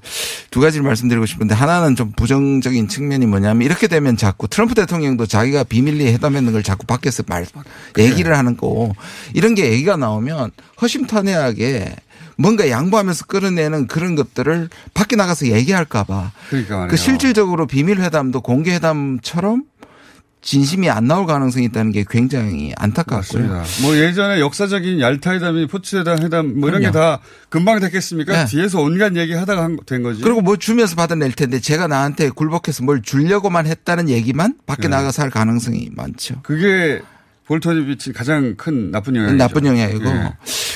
두 가지를 말씀드리고 싶은데 하나는 좀 부정적인 측면이 뭐냐면 이렇게 되면 자꾸 트럼프 대통령도 자기가 비밀리 회담했는 걸 자꾸 밖에서 말 그래. 얘기를 하는 거 이런 게 얘기가 나오면 허심탄회하게 뭔가 양보하면서 끌어내는 그런 것들을 밖에 나가서 얘기할까봐. 그러니까 그 실질적으로 비밀 회담도 공개 회담처럼 진심이 안 나올 가능성이 있다는 게 굉장히 안타깝고요. 맞습니다. 뭐 예전에 역사적인 얄타 회담이 포츠 회담 회담 뭐 이런 게 다 금방 됐겠습니까? 네. 뒤에서 온갖 얘기 하다가 된 거지. 그리고 뭐 주면서 받아낼 텐데 제가 나한테 굴복해서 뭘 주려고만 했다는 얘기만 밖에 네. 나가서 할 가능성이 많죠. 그게 볼턴이 비친 가장 큰 나쁜 영향이죠. 나쁜 영향이고. 네.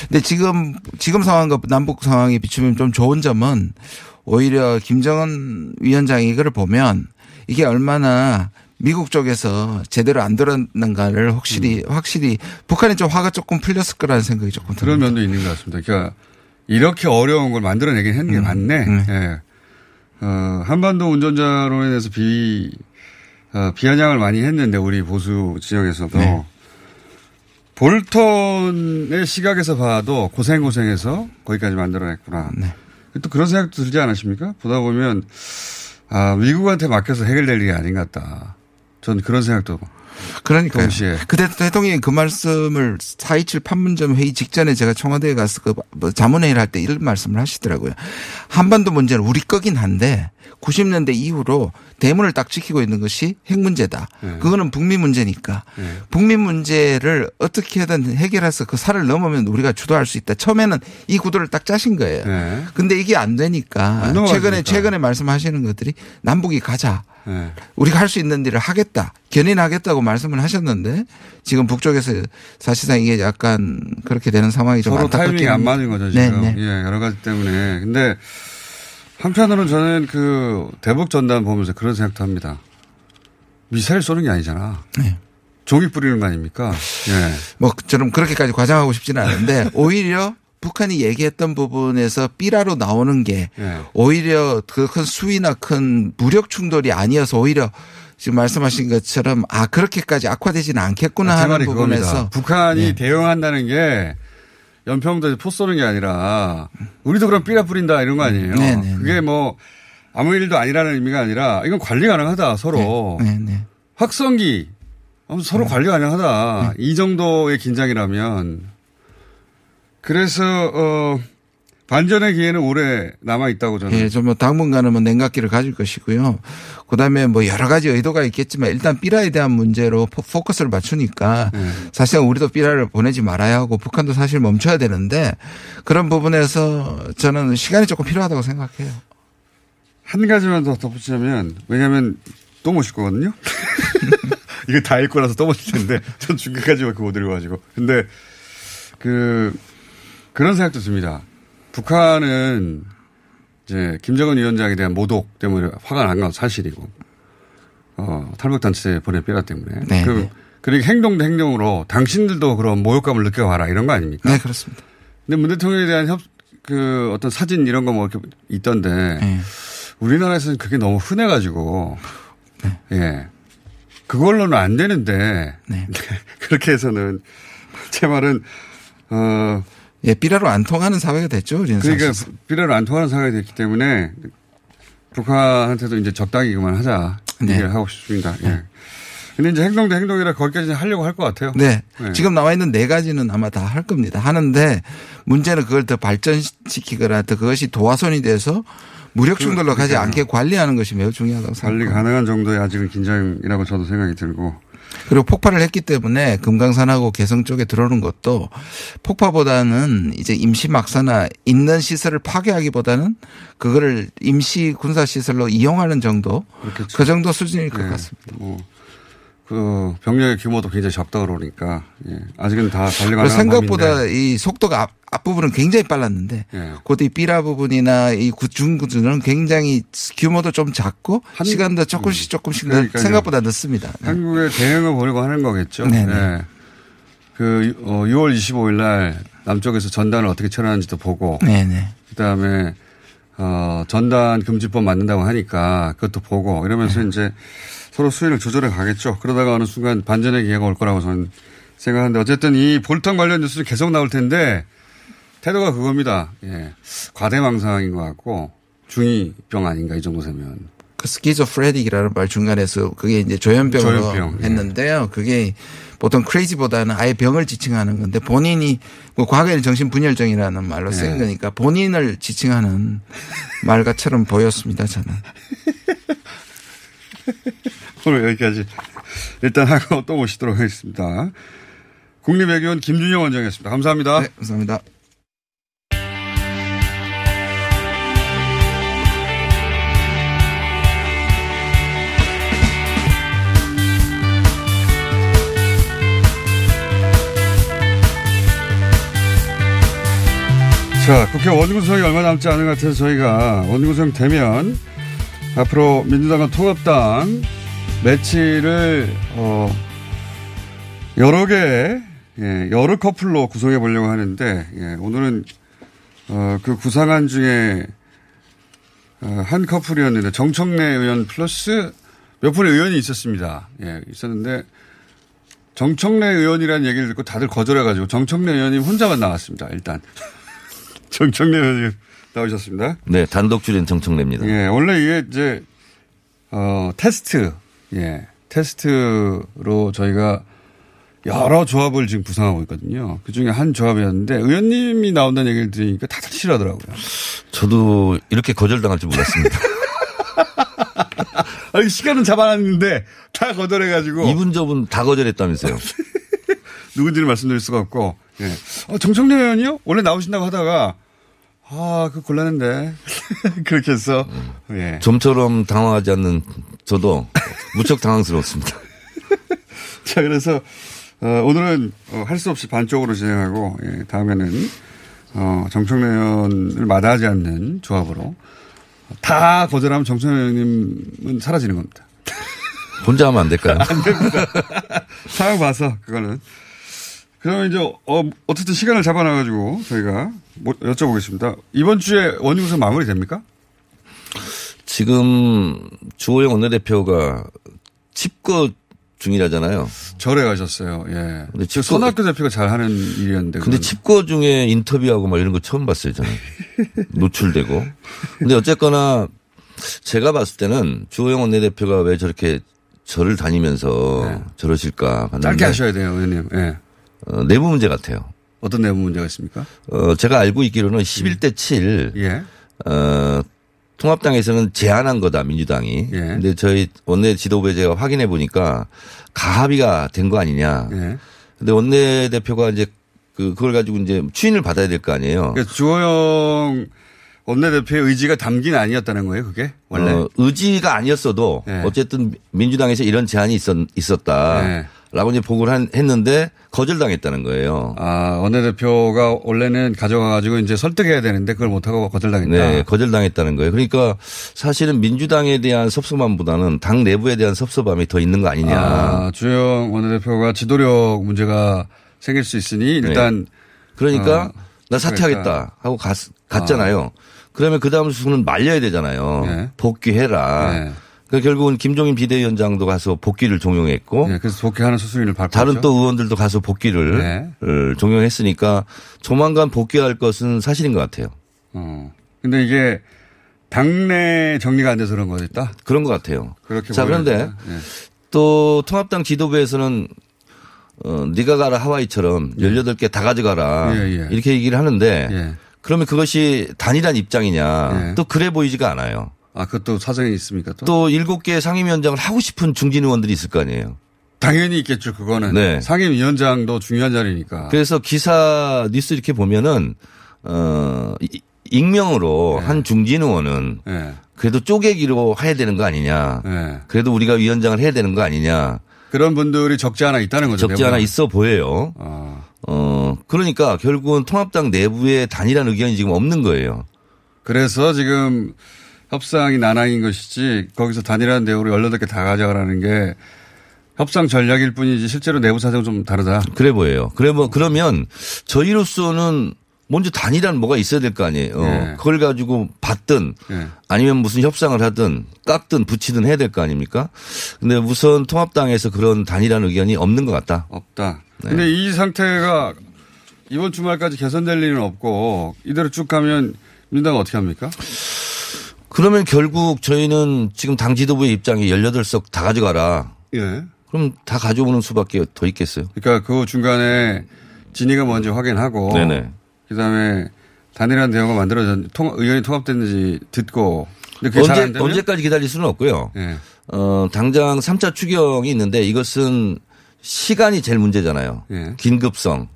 근데 지금 지금 상황과 남북 상황에 비추면 좀 좋은 점은 오히려 김정은 위원장이 이거를 보면 이게 얼마나 미국 쪽에서 제대로 안 들었는가를 확실히 음. 확실히 북한이 좀 화가 조금 풀렸을 거라는 생각이 조금 그런 듭니다. 면도 있는 것 같습니다. 그러니까 이렇게 어려운 걸 만들어내긴 했는 게 음. 맞네. 음. 예. 어, 한반도 운전자로 인해서 비 어, 비아냥을 많이 했는데 우리 보수 지역에서도 네. 볼턴의 시각에서 봐도 고생 고생해서 거기까지 만들어냈구나. 네. 또 그런 생각도 들지 않으십니까? 보다 보면 아 미국한테 맡겨서 해결될 일이 아닌 것 같다. 전 그런 생각도. 그러니까 동시에. 그 대통령이 그 말씀을 4.27 판문점 회의 직전에 제가 청와대에 가서 그뭐 자문회의를 할 때 이런 말씀을 하시더라고요. 한반도 문제는 우리 거긴 한데 90년대 이후로 대문을 딱 지키고 있는 것이 핵 문제다. 네. 그거는 북미 문제니까 네. 북미 문제를 어떻게든 해결해서 그 살을 넘으면 우리가 주도할 수 있다. 처음에는 이 구도를 딱 짜신 거예요. 네. 근데 이게 안 되니까 안 최근에 최근에 말씀하시는 것들이 남북이 가자. 네. 우리가 할 수 있는 일을 하겠다. 견인하겠다고 말씀을 하셨는데 지금 북쪽에서 사실상 이게 약간 그렇게 되는 상황이 좀 서로 타이밍이 안 맞는 거죠 지금. 네, 네. 예, 여러 가지 때문에. 근데 한편으로는 저는 그 대북 전단 보면서 그런 생각도 합니다. 미사일 쏘는 게 아니잖아. 네. 종이 뿌리는 거 아닙니까? 예. 뭐 저는 그렇게까지 과장하고 싶지는 않은데 오히려 북한이 얘기했던 부분에서 삐라로 나오는 게 네. 오히려 그 큰 수위나 큰 무력 충돌이 아니어서 오히려 지금 말씀하신 것처럼 아 그렇게까지 악화되지는 않겠구나 아, 하는 부분에서 그겁니다. 북한이 네. 대응한다는 게 연평도에 포 쏘는 게 아니라 우리도 그럼 삐라 뿌린다 이런 거 아니에요. 네네 네, 그게 네. 뭐 아무 일도 아니라는 의미가 아니라 이건 관리 가능하다 서로 네네. 네, 확성기 서로 관리 가능하다 이 정도의 긴장이라면 그래서 어 반전의 기회는 오래 남아 있다고 저는. 예, 좀뭐 당분간은 뭐 냉각기를 가질 것이고요. 그다음에 뭐 여러 가지 의도가 있겠지만 일단 삐라에 대한 문제로 포커스를 맞추니까 네. 사실 우리도 삐라를 보내지 말아야 하고 북한도 사실 멈춰야 되는데 그런 부분에서 저는 시간이 조금 필요하다고 생각해요. 한 가지만 더 덧붙이자면 왜냐하면 또 모실 거거든요. 이거 다 읽고 나서 또 모실 텐데 전 중간까지밖에 못 읽어가지고. 근데 그 그런 생각도 듭니다. 북한은 이제 김정은 위원장에 대한 모독 때문에 화가 난 건 사실이고, 어, 탈북단체 보내 뼈라 때문에. 네. 그, 그리고 행동도 행동으로 당신들도 그런 모욕감을 느껴봐라 이런 거 아닙니까? 네, 그렇습니다. 근데 문 대통령에 대한 협, 그 어떤 사진 이런 거 뭐 이렇게 있던데, 네. 우리나라에서는 그게 너무 흔해가지고, 네. 예. 그걸로는 안 되는데, 네. 그렇게 해서는 제 말은, 어, 예, 삐라로 안 통하는 사회가 됐죠. 우리는 그러니까 사실상. 삐라로 안 통하는 사회가 됐기 때문에 북한한테도 이제 적당히 그만하자 네. 얘기를 하고 싶습니다. 예. 네. 근데 이제 행동도 행동이라 거기까지 하려고 할 것 같아요. 네. 네. 지금 나와 있는 네 가지는 아마 다 할 겁니다. 하는데 문제는 그걸 더 발전시키거나 더 그것이 도화선이 돼서 무력 충돌로 가지 않게 관리하는 것이 매우 중요하다고 생각합니다. 관리 가능한 정도의 아직은 긴장이라고 저도 생각이 들고 그리고 폭발을 했기 때문에 금강산하고 개성 쪽에 들어오는 것도 폭파보다는 이제 임시 막사나 있는 시설을 파괴하기보다는 그거를 임시 군사 시설로 이용하는 정도 그렇겠죠. 그 정도 수준일 것 네. 같습니다. 뭐. 그 병력의 규모도 굉장히 적다 그러니까 예. 아직은 다 관리가 생각보다. 이 속도가 앞, 앞부분은 굉장히 빨랐는데 예. 곧이 삐라 부분이나 이 중구준은 굉장히 규모도 좀 작고 한, 시간도 조금씩 조금씩 그러니까요. 생각보다 늦습니다. 네. 한국의 대응을 보려고 하는 거겠죠. 네. 네. 그 어, 6월 25일 날 남쪽에서 전단을 어떻게 처리하는지도 보고 네네. 그다음에 어, 전단 금지법 만든다고 하니까 그것도 보고 이러면서 네. 이제 서로 수위를 조절해 가겠죠. 그러다가 어느 순간 반전의 기회가 올 거라고 저는 생각하는데 어쨌든 이 볼턴 관련 뉴스는 계속 나올 텐데 태도가 그겁니다. 예. 과대망상인 것 같고 중이병 아닌가 이 정도 되면. 그 스키조프레딕이라는 말 중간에서 그게 이제 조현병으로 조현병, 예. 했는데요. 그게 보통 크레이지보다는 아예 병을 지칭하는 건데 본인이 뭐 과거에는 정신분열증이라는 말로 쓰인 예. 거니까 본인을 지칭하는 말과처럼 보였습니다. 저는. 오늘 여기까지 일단 하고 또 모시도록 하겠습니다. 국립외교원 김준영 원장이었습니다. 감사합니다. 네, 감사합니다. 자, 국회 원구성이 얼마 남지 않은 것 같아서 저희가 원구성 되면 앞으로 민주당과 통합당 매치를 어 여러 개 예, 여러 커플로 구성해 보려고 하는데 예, 오늘은 어, 그 구상안 중에 어, 한 커플이었는데 정청래 의원 플러스 몇 분의 의원이 있었습니다. 예, 있었는데 정청래 의원이라는 얘기를 듣고 다들 거절해가지고 정청래 의원님 혼자만 나왔습니다. 일단 정청래 의원님 나오셨습니다. 네, 단독 줄인 정청래입니다. 예, 원래 이게 이제 어 테스트, 예, 테스트로 저희가 여러 조합을 지금 구상하고 있거든요. 그 중에 한 조합이었는데 의원님이 나온다는 얘기를 들으니까 다들 싫어하더라고요. 저도 이렇게 거절당할 줄 몰랐습니다. 아니 시간은 잡아놨는데 다 거절해가지고 이분 저분 다 거절했다면서요. 누군지는 말씀드릴 수가 없고, 예. 어, 정청래 의원이요? 원래 나오신다고 하다가 아, 그 곤란한데 그렇게 해서 예. 좀처럼 당황하지 않는 저도 무척 당황스러웠습니다. 자, 그래서 어, 오늘은 어, 할수 없이 반쪽으로 진행하고 예, 다음에는 어, 정청래 의원을 마다하지 않는 조합으로 다 거절하면 정청래 의원님은 사라지는 겁니다. 혼자 하면 안 될까요? 안 됩니다. 상황 봐서 그거는. 그러면 이제 어, 어쨌든 시간을 잡아놔가지고 저희가 뭐 여쭤보겠습니다. 이번 주에 원유구성 마무리 됩니까? 지금 주호영 원내대표가 칩거 중이라잖아요. 절에 가셨어요. 예. 근데 그 칩거- 손학규 대표가 잘하는 일이었는데. 근데. 칩거 중에 인터뷰하고 막 이런 거 처음 봤어요, 저는. 노출되고. 근데 어쨌거나 제가 봤을 때는 주호영 원내대표가 왜 저렇게 절을 다니면서 저러실까 봤는데. 네. 짧게 하셔야 돼요, 의원님. 예. 어, 내부 문제 같아요. 어떤 내부 문제가 있습니까? 어, 제가 알고 있기로는 11대 7. 예. 어, 통합당에서는 제안한 거다, 민주당이. 예. 근데 저희 원내 지도부에 제가 확인해 보니까 가합의가 된 거 아니냐. 예. 근데 원내 대표가 이제 그, 그걸 가지고 이제 추인을 받아야 될 거 아니에요. 그러니까 주호영 원내대표의 의지가 담긴 아니었다는 거예요, 그게? 원래? 어, 의지가 아니었어도 예. 어쨌든 민주당에서 이런 제안이 있었, 있었다. 예. 라고 이제 보고를 한- 했는데 거절당했다는 거예요. 아, 원내대표가 원래는 가져가가지고 이제 설득해야 되는데 그걸 못하고 거절당했다. 네, 거절당했다는 거예요. 그러니까 사실은 민주당에 대한 섭섭함보다는 당 내부에 대한 섭섭함이 더 있는 거 아니냐. 아, 주영 원내대표가 지도력 문제가 생길 수 있으니 일단 그러니까 어, 나 사퇴하겠다 하고 갔, 갔잖아요. 그러면 그 다음 수는 말려야 되잖아요. 네. 복귀해라. 네. 그러니까 결국은 김종인 비대위원장도 가서 복귀를 종용했고 네, 그래서 복귀하는 수순위를 밟고 다른. 또 의원들도 가서 복귀를 네. 을 종용했으니까 조만간 복귀할 것은 사실인 것 같아요. 어. 근데 이게 당내 정리가 안 돼서 그런 거겠다. 그런 것 같아요. 그렇게 자. 그런데 네. 또 통합당 지도부에서는 어, 네가 가라 하와이처럼 18개 다 가져가라. 예, 예. 이렇게 얘기를 하는데 예. 그러면 그것이 단일한 입장이냐. 예. 또 그래 보이지가 않아요. 아, 그것도 사정이 있습니까 또? 또 7개 상임위원장을 하고 싶은 중진 의원들이 있을 거 아니에요. 당연히 있겠죠, 그거는. 네. 상임위원장도 중요한 자리니까. 그래서 기사 뉴스 이렇게 보면은 어 이- 익명으로 네. 한 중진 의원은 예. 그래도 쪼개기로 해야 되는 거 아니냐. 예. 그래도 우리가 위원장을 해야 되는 거 아니냐. 그런 분들이 적지 않아 있다는 거죠. 적지 않아 있어 보여요. 아. 어, 그러니까 결국은 통합당 내부에 단일한 의견이 지금 없는 거예요. 그래서 지금 협상이 난항인 것이지 거기서 단일한 대우로 18개 다 가져가라는 게 협상 전략일 뿐이지 실제로 내부 사정은 좀 다르다. 그래 보여요. 그래 뭐, 그러면 저희로서는 먼저 단일한 뭐가 있어야 될 거 아니에요. 네. 그걸 가지고 받든 네. 아니면 무슨 협상을 하든 깎든 붙이든 해야 될 거 아닙니까? 근데 우선 통합당에서 그런 단일한 의견이 없는 것 같다. 없다. 근데 이 상태가 이번 주말까지 개선될 일은 없고 이대로 쭉 가면 민주당은 어떻게 합니까? 그러면 결국 저희는 지금 당 지도부의 입장이 18석 다 가져가라. 예. 그럼 다 가져오는 수밖에 더 있겠어요. 그러니까 그 중간에 진위가 뭔지 확인하고 네네. 그다음에 단일한 대응가 만들어졌 통 의견이 통합됐는지 듣고 언제, 언제까지 기다릴 수는 없고요. 예. 어, 당장 3차 추경이 있는데 이것은 시간이 제일 문제잖아요. 예. 긴급성.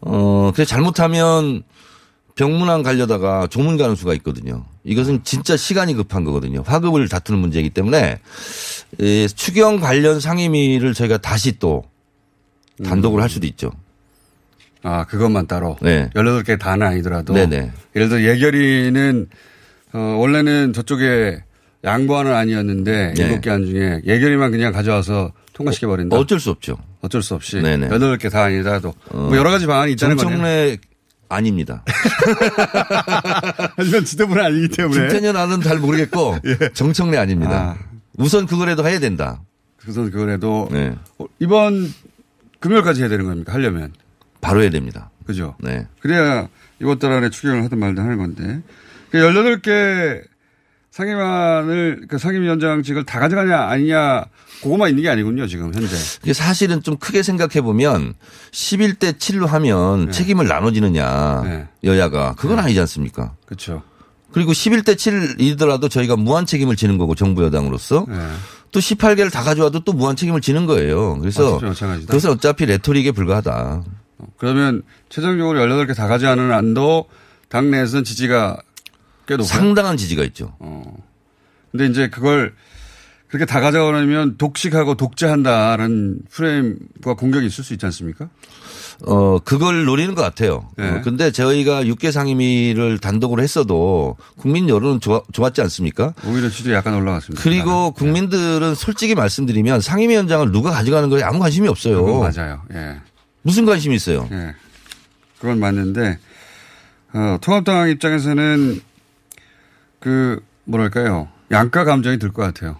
어, 그래서 잘못하면 병문안 가려다가 조문 가는 수가 있거든요. 이것은 진짜 시간이 급한 거거든요. 화급을 다투는 문제이기 때문에 에, 추경 관련 상임위를 저희가 다시 또 단독으로 할 수도 있죠. 아 그것만 따로 네. 18개 다는 아니더라도 네네. 예를 들어 예결위는 어, 원래는 저쪽에 양보안은 아니었는데 네. 일곱 개안 중에 예결위만 그냥 가져와서 통과시켜 버린다. 어쩔 수 없죠. 어쩔 수 없이 네네. 여덟 개다 아니더라도 어, 뭐 여러 가지 방안이. 정청래 아닙니다. 하지만 지도부는 아니기 때문에 김태년 아는 잘 모르겠고 정청래 아닙니다. 우선 그거라도 해야 된다. 우선 그거라도 네. 어, 이번 금요일까지 해야 되는 겁니까? 하려면 바로 해야 됩니다. 그죠? 네. 그래야 이번 달 안에 추경을 하든 말든 하는 건데. 그 18개 상임안을, 그 상임위원장직을 다 가져가냐 아니냐, 그거만 있는 게 아니군요, 지금 현재. 이게 사실은 좀 크게 생각해 보면 11대 7로 하면 책임을 나눠지느냐 네. 여야가 그건 아니지 않습니까? 그렇죠. 그리고 11대 7이더라도 저희가 무한 책임을 지는 거고 정부 여당으로서 네. 또 18개를 다 가져와도 또 무한 책임을 지는 거예요. 그래서 마찬가지다. 그것은 어차피 레토릭에 불과하다. 그러면 최종적으로 18개 다 가져가는 안도 당내에서는 지지가 꽤 높아요. 상당한 지지가 있죠. 어. 근데 이제 그걸 그렇게 다 가져가려면 독식하고 독재한다는 프레임과 공격이 있을 수 있지 않습니까? 어, 그걸 노리는 것 같아요. 네. 어, 근데 저희가 6개 상임위를 단독으로 했어도 국민 여론은 좋아, 좋았지 않습니까? 오히려 지지 약간 올라갔습니다. 그리고 국민들은 솔직히 말씀드리면 상임위원장을 누가 가져가는 거에 아무 관심이 없어요. 맞아요. 예. 무슨 관심이 있어요? 예. 그건 맞는데, 어, 통합당 입장에서는 그, 뭐랄까요. 양가 감정이 들 것 같아요.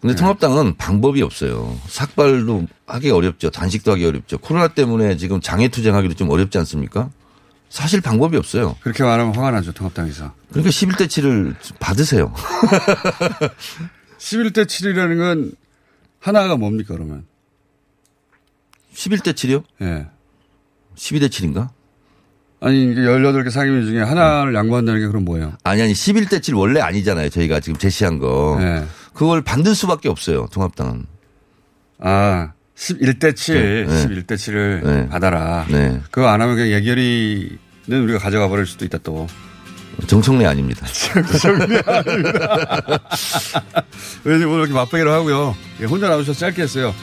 근데 통합당은 방법이 없어요. 삭발도 하기 어렵죠. 단식도 하기 어렵죠. 코로나 때문에 지금 장애 투쟁하기도 좀 어렵지 않습니까? 사실 방법이 없어요. 그렇게 말하면 화가 나죠, 통합당에서. 그러니까 11대 7을 받으세요. 11대 7이라는 건 하나가 뭡니까, 그러면? 11대 7이요? 예. 12대 7인가? 아니, 이게 18개 상임위 중에 하나를 양보한다는 게 그럼 뭐예요? 아니, 아니, 11대 7 원래 아니잖아요. 저희가 지금 제시한 거. 네. 그걸 만들 수밖에 없어요. 통합당은. 아, 11대 7, 네. 11대 7을 네. 받아라. 네. 그거 안 하면 그냥 예결위는 우리가 가져가 버릴 수도 있다 또. 정청래 아닙니다. 정청래 아닙니다. 왜 오늘 이렇게 맞배기로 하고요. 예, 혼자 나오셔서 짧게 했어요.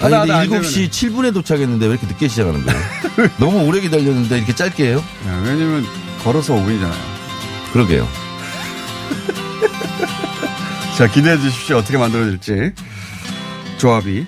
아니, 근데 안 7시 7분에 도착했는데 왜 이렇게 늦게 시작하는 거예요? 너무 오래 기다렸는데 이렇게 짧게 해요? 되면- 야, 왜냐면 걸어서 5분이잖아요. 그러게요. 자, 기대해 주십시오. 어떻게 만들어질지. 조합이.